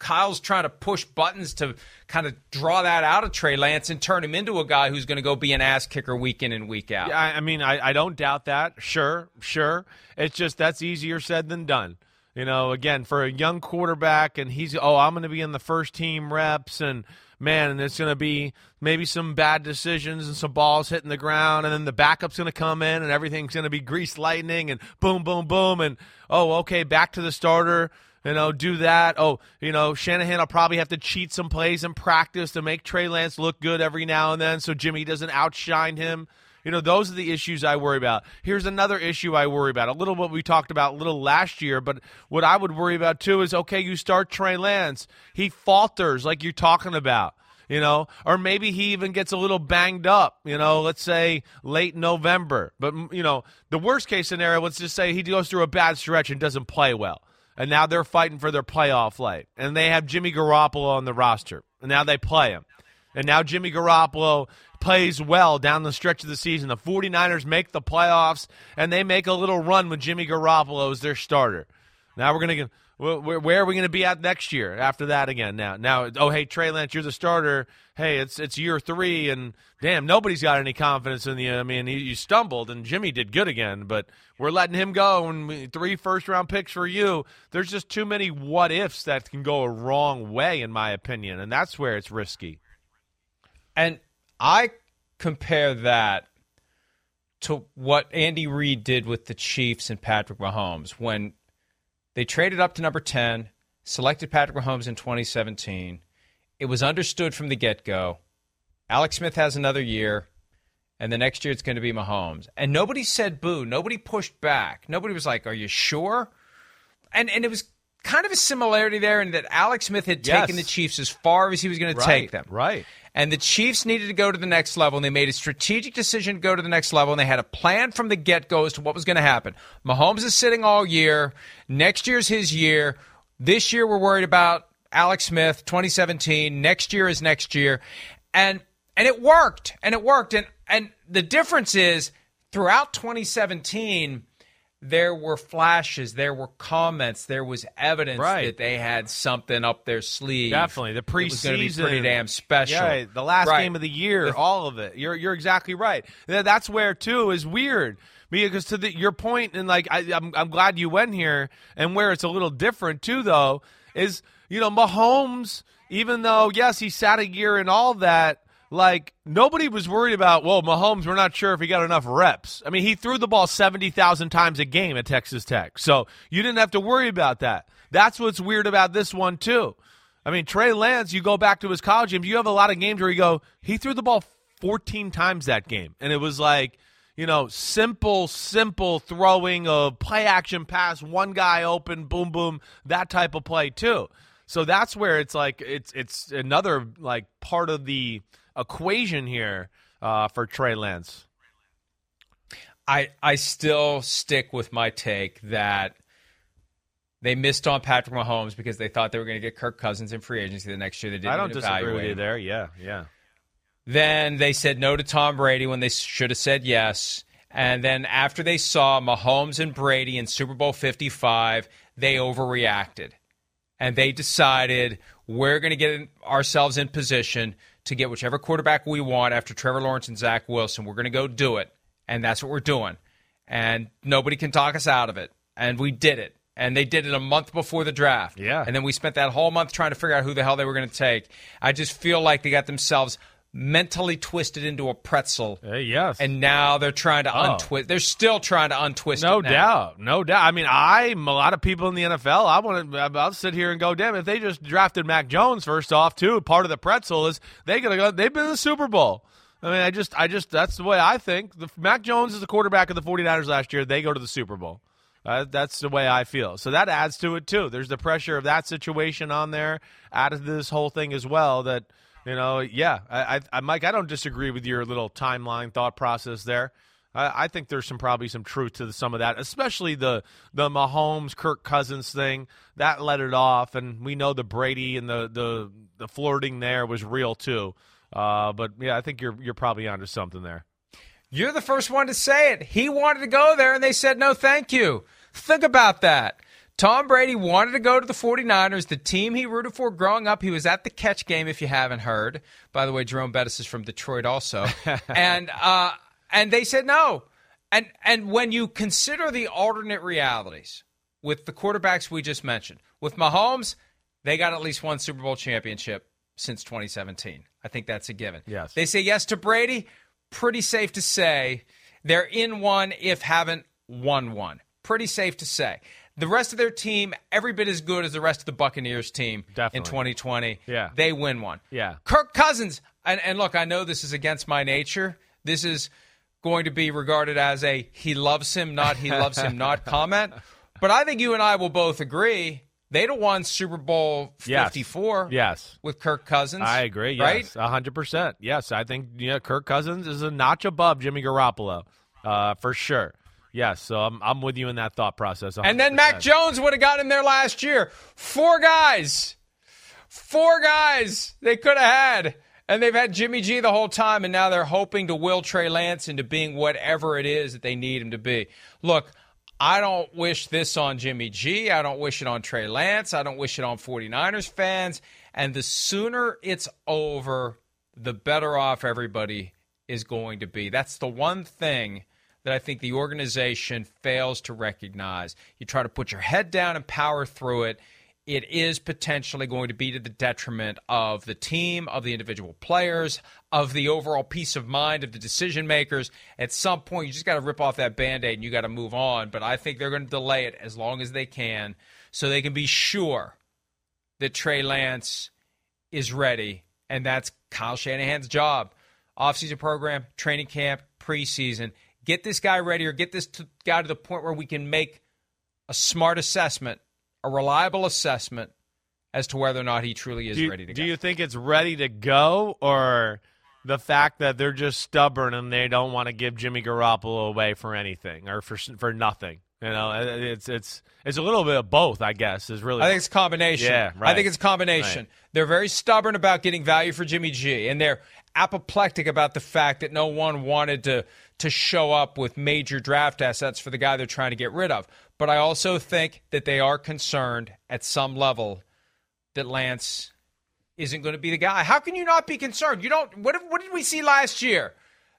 Kyle's trying to push buttons to kind of draw that out of Trey Lance and turn him into a guy who's going to go be an ass kicker week in and week out. Yeah, I, mean, I, I don't doubt that. Sure, sure. It's just that's easier said than done. You know, again, for a young quarterback, and he's, oh, I'm going to be in the first team reps, and man, and it's going to be maybe some bad decisions and some balls hitting the ground, and then the backup's going to come in, and everything's going to be greased lightning, and boom, boom, boom, and oh, okay, back to the starter. You know, do that. Oh, you know, Shanahan will probably have to cheat some plays in practice to make Trey Lance look good every now and then so Jimmy doesn't outshine him. You know, those are the issues I worry about. Here's another issue I worry about. A little what we talked about a little last year, but what I would worry about too is okay, you start Trey Lance. He falters like you're talking about you know, or maybe he even gets a little banged up, you know, let's say late November. But, you know, the worst case scenario, let's just say he goes through a bad stretch and doesn't play well. And now they're fighting for their playoff light. And they have Jimmy Garoppolo on the roster. And now they play him. And now Jimmy Garoppolo plays well down the stretch of the season. The 49ers make the playoffs and they make a little run with Jimmy Garoppolo as their starter. Now we're going to where, where are we going to be at next year after that again? Now, now, oh hey Trey Lance, you're the starter. Hey, it's it's year three, and damn, nobody's got any confidence in you. I mean, you, you stumbled, and Jimmy did good again, but we're letting him go, and we, three first round picks for you. There's just too many what ifs that can go a wrong way, in my opinion, and that's where it's risky. And I compare that to what Andy Reid did with the Chiefs and Patrick Mahomes when they traded up to number 10, selected Patrick Mahomes in 2017. It was understood from the get go Alex Smith has another year, and the next year it's going to be Mahomes. And nobody said boo. Nobody pushed back. Nobody was like, Are you sure? And, and it was kind of a similarity there in that Alex Smith had Yes. taken the Chiefs as far as he was going to take them. Right. And the Chiefs needed to go to the next level, and they made a strategic decision to go to the next level, and they had a plan from the get go as to what was going to happen. Mahomes is sitting all year. Next year's his year. This year, we're worried about Alex Smith, 2017. Next year is next year. And and it worked. And it worked. And and the difference is throughout 2017, there were flashes, there were comments, there was evidence Right. that they had something up their sleeve. Definitely, the It was going to be pretty damn special. Yeah, the last Right. game of the year, The- all of it. You're you're exactly right. That's where too is weird because to the, your point, and like I, I'm I'm glad you went here, and where it's a little different too, though, is you know Mahomes, even though yes he sat a year and all that. Like nobody was worried about. Well, Mahomes, we're not sure if he got enough reps. I mean, he threw the ball seventy thousand times a game at Texas Tech, so you didn't have to worry about that. That's what's weird about this one too. I mean, Trey Lance, you go back to his college games, you have a lot of games where you go, he threw the ball 14 times that game. And it was like, you know, simple, simple throwing of play action pass, one guy open, boom, boom, that type of play too. So that's where it's like, it's, it's another like part of the equation here uh, for Trey Lance. I I still stick with my take that they missed on Patrick Mahomes because they thought they were going to get Kirk Cousins in free agency the next year. They didn't I don't disagree with you there. Yeah, yeah. Then they said no to Tom Brady when they should have said yes. And then after they saw Mahomes and Brady in Super Bowl 55, they overreacted. And they decided we're going to get ourselves in position to get whichever quarterback we want after Trevor Lawrence and Zach Wilson. We're going to go do it. And that's what we're doing. And nobody can talk us out of it. And we did it. And they did it a month before the draft. Yeah. And then we spent that whole month trying to figure out who the hell they were going to take. I just feel like they got themselves mentally twisted into a pretzel. Uh, yes. And now they're trying to Oh. untwist. They're still trying to untwist No doubt, no doubt. I mean, I'm a lot of people in the NFL. I want to. I'll sit here and go, damn! If they just drafted Mac Jones first off, too, part of the pretzel is they gonna go. They've been in the Super Bowl. I mean, I just, I just, that's the way I think. The, Mac Jones is the quarterback of the 49ers last year. They go to the Super Bowl. Uh, that's the way I feel. So that adds to it too. There's the pressure of that situation on there, added to this whole thing as well. That you know, yeah, I, I, Mike, I don't disagree with your little timeline thought process there. I, I think there's some probably some truth to some of that, especially the the Mahomes Kirk Cousins thing that let it off, and we know the Brady and the the the flirting there was real too. Uh, but yeah, I think you're you're probably onto something there. You're the first one to say it. He wanted to go there, and they said no, thank you. Think about that. Tom Brady wanted to go to the 49ers, the team he rooted for growing up. He was at the catch game, if you haven't heard. By the way, Jerome Bettis is from Detroit also. and uh, and they said no. And and when you consider the alternate realities with the quarterbacks we just mentioned, with Mahomes, they got at least one Super Bowl championship since 2017. I think that's a given. Yes. They say yes to Brady. Pretty safe to say they're in one if haven't won one. Pretty safe to say. The rest of their team, every bit as good as the rest of the Buccaneers team in 2020. Yeah. They win one. Yeah. Kirk Cousins, and, and look, I know this is against my nature. This is going to be regarded as a he loves him, not he loves him, not comment. But I think you and I will both agree they'd have won Super Bowl 54 Yes. with Kirk Cousins. I agree. Right? Yes, hundred percent. Yes, I think yeah, Kirk Cousins is a notch above Jimmy Garoppolo, uh, for sure. Yes, so I'm I'm with you in that thought process. And then Mac Jones would have got him there last year. Four guys. Four guys they could have had. And they've had Jimmy G the whole time, and now they're hoping to will Trey Lance into being whatever it is that they need him to be. Look, I don't wish this on Jimmy G. I don't wish it on Trey Lance. I don't wish it on 49ers fans. And the sooner it's over, the better off everybody is going to be. That's the one thing that I think the organization fails to recognize. You try to put your head down and power through it. It is potentially going to be to the detriment of the team, of the individual players, of the overall peace of mind of the decision makers. At some point, you just got to rip off that band aid and you got to move on. But I think they're going to delay it as long as they can so they can be sure that Trey Lance is ready. And that's Kyle Shanahan's job. Offseason program, training camp, preseason. Get this guy ready or get this to, guy to the point where we can make a smart assessment, a reliable assessment as to whether or not he truly is do ready to do go. you think it's ready to go, or the fact that they're just stubborn and they don't want to give Jimmy Garoppolo away for anything or for for nothing? You know, uh, it's it's it's a little bit of both, I guess. Is really I think it's a combination. Yeah, right. I think it's a combination. Right. They're very stubborn about getting value for Jimmy G, and they're apoplectic about the fact that no one wanted to to show up with major draft assets for the guy they're trying to get rid of. But I also think that they are concerned at some level that Lance isn't going to be the guy. How can you not be concerned? You don't. What, what did we see last year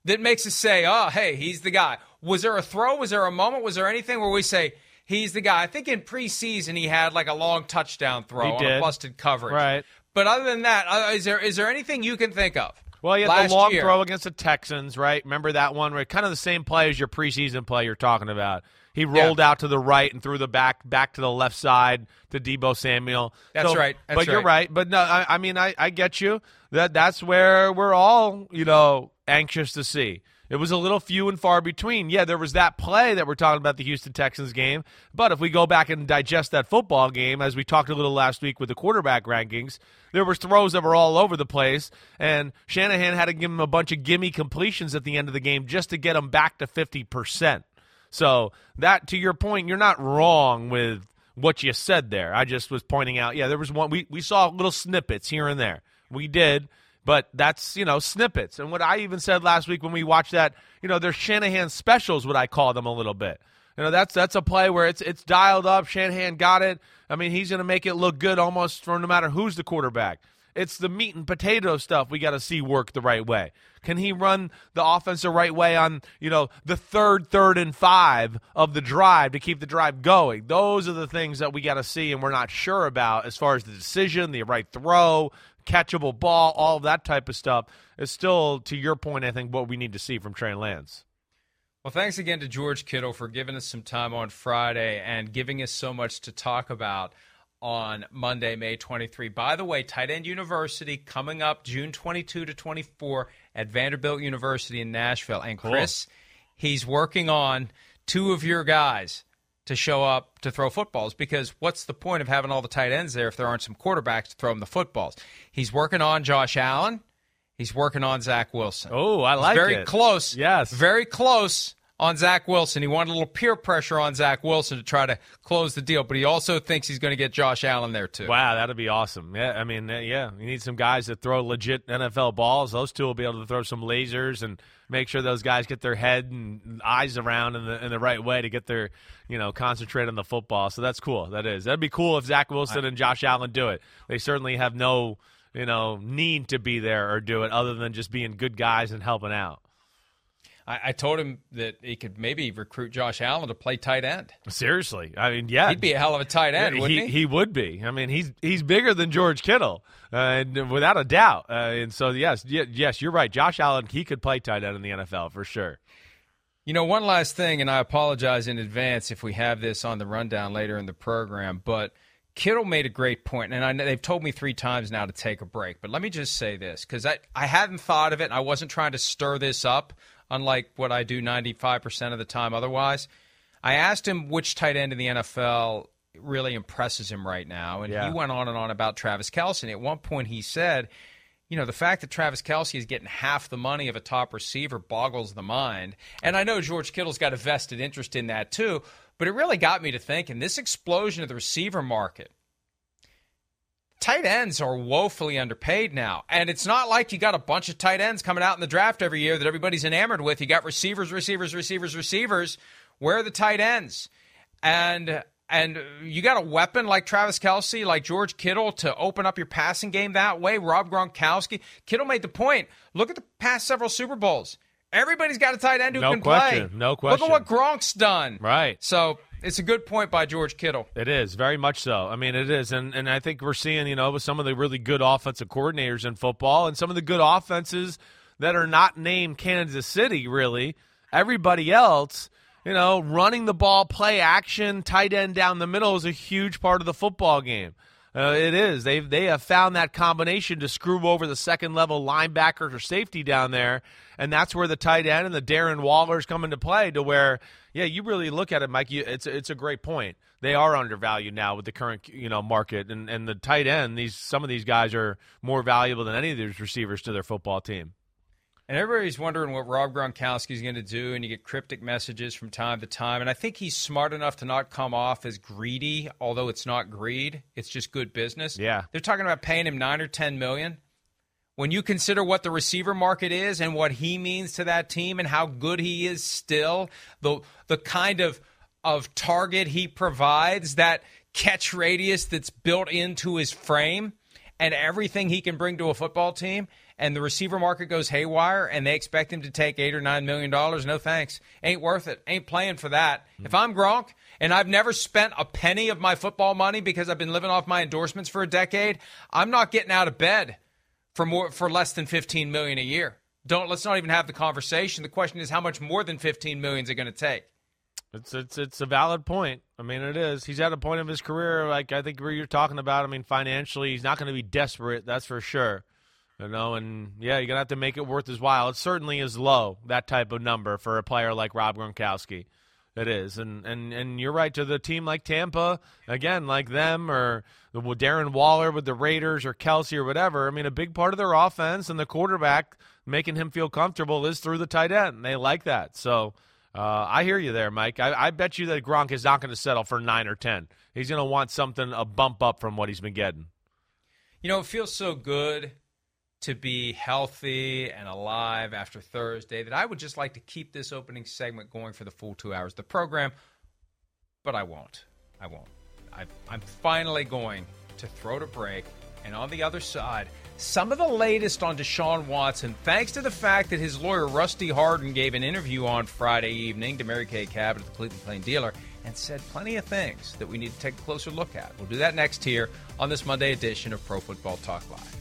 that makes us say, "Oh, hey, he's the guy"? Was there a throw? Was there a moment? Was there anything where we say he's the guy? I think in preseason he had like a long touchdown throw on a busted coverage. Right. But other than that, uh, is there is there anything you can think of? Well, you had the long year? throw against the Texans, right? Remember that one where kind of the same play as your preseason play you're talking about. He rolled out to the right and threw the back back to the left side to Deebo Samuel. That's So- right. That's but you're right. right. But no, I, I mean, I, I get you. That that's where we're all you know anxious to see. It was a little few and far between. Yeah, there was that play that we're talking about the Houston Texans game. But if we go back and digest that football game, as we talked a little last week with the quarterback rankings, there was throws that were all over the place, and Shanahan had to give him a bunch of gimme completions at the end of the game just to get him back to fifty percent. So that, to your point, you're not wrong with what you said there. I just was pointing out, yeah, there was one. We we saw little snippets here and there. We did, but that's you know snippets. And what I even said last week when we watched that, you know, they're Shanahan specials. What I call them a little bit. You know, that's that's a play where it's it's dialed up. Shanahan got it. I mean, he's to make it look good almost for no matter who's the quarterback. It's the meat and potato stuff we got to see work the right way. Can he run the offense the right way on, you know, the third, third, and five of the drive to keep the drive going? Those are the things that we got to see and we're not sure about as far as the decision, the right throw, catchable ball, all of that type of stuff. Is still, to your point, I think what we need to see from Trey Lance. Well, thanks again to George Kittle for giving us some time on Friday and giving us so much to talk about on Monday, May 23. By the way, Tight End University coming up June 22 to 24 at Vanderbilt University in Nashville. And Chris, he's working on two of your guys to show up to throw footballs because what's the point of having all the tight ends there if there aren't some quarterbacks to throw them the footballs? He's working on Josh Allen. He's working on Zach Wilson. Oh, I like very it. Very close. Yes. Very close on Zach Wilson. He wanted a little peer pressure on Zach Wilson to try to close the deal, but he also thinks he's going to get Josh Allen there too. Wow, that'd be awesome. Yeah, I mean, uh, yeah, you need some guys that throw legit NFL balls. Those two will be able to throw some lasers and make sure those guys get their head and eyes around in the in the right way to get their you know concentrate on the football. So that's cool. That is. That'd be cool if Zach Wilson and Josh Allen do it. They certainly have no you know need to be there or do it other than just being good guys and helping out. I, I, told him that he could maybe recruit Josh Allen to play tight end. Seriously, I mean, yeah, he'd be a hell of a tight end, wouldn't he? He, he would be. I mean, he's he's bigger than George Kittle, uh, and without a doubt. Uh, and so, yes, yes, you're right. Josh Allen, he could play tight end in the NFL for sure. You know, one last thing, and I apologize in advance if we have this on the rundown later in the program, but. Kittle made a great point, and I, they've told me three times now to take a break. But let me just say this because I, I hadn't thought of it, and I wasn't trying to stir this up unlike what I do 95% of the time otherwise. I asked him which tight end in the NFL really impresses him right now, and yeah. he went on and on about Travis Kelce. At one point, he said, you know, the fact that Travis Kelce is getting half the money of a top receiver boggles the mind. And I know George Kittle's got a vested interest in that too, but it really got me to thinking this explosion of the receiver market tight ends are woefully underpaid now. And it's not like you got a bunch of tight ends coming out in the draft every year that everybody's enamored with. You got receivers, receivers, receivers, receivers. Where are the tight ends? And and you got a weapon like Travis Kelce, like George Kittle to open up your passing game that way. Rob Gronkowski. Kittle made the point. Look at the past several Super Bowls. Everybody's got a tight end who no can question. play. No question. Look at what Gronk's done. Right. So it's a good point by George Kittle. It is very much so. I mean, it is, and and I think we're seeing you know with some of the really good offensive coordinators in football and some of the good offenses that are not named Kansas City. Really, everybody else, you know, running the ball, play action, tight end down the middle is a huge part of the football game. Uh, it is. They they have found that combination to screw over the second level linebacker or safety down there, and that's where the tight end and the Darren Wallers come into play. To where, yeah, you really look at it, Mike. You, it's it's a great point. They are undervalued now with the current you know market, and and the tight end. These some of these guys are more valuable than any of these receivers to their football team. And everybody's wondering what Rob Gronkowski is going to do, and you get cryptic messages from time to time. And I think he's smart enough to not come off as greedy, although it's not greed; it's just good business. Yeah, they're talking about paying him nine or ten million. When you consider what the receiver market is and what he means to that team and how good he is still, the the kind of of target he provides, that catch radius that's built into his frame, and everything he can bring to a football team and the receiver market goes haywire and they expect him to take eight or nine million dollars, no thanks. Ain't worth it. Ain't playing for that. Mm-hmm. If I'm Gronk and I've never spent a penny of my football money because I've been living off my endorsements for a decade, I'm not getting out of bed for more for less than 15 million a year. Don't let's not even have the conversation. The question is how much more than 15 million is it going to take? It's it's it's a valid point. I mean, it is. He's at a point of his career, like I think where you're talking about. I mean, financially, he's not going to be desperate. That's for sure. You know, and yeah, you're gonna have to make it worth his while. It certainly is low that type of number for a player like Rob Gronkowski. It is, and and and you're right. To the team like Tampa, again, like them, or Darren Waller with the Raiders, or Kelce or whatever. I mean, a big part of their offense and the quarterback making him feel comfortable is through the tight end. They like that. So uh, I hear you there, Mike. I, I bet you that Gronk is not going to settle for nine or ten. He's going to want something a bump up from what he's been getting. You know, it feels so good to be healthy and alive after Thursday that I would just like to keep this opening segment going for the full two hours of the program, but I won't. I won't. I, I'm finally going to throw to break, and on the other side, some of the latest on Deshaun Watson, thanks to the fact that his lawyer Rusty Hardin gave an interview on Friday evening to Mary Kay Cabot the Cleveland Plain Dealer and said plenty of things that we need to take a closer look at. We'll do that next here on this Monday edition of Pro Football Talk Live.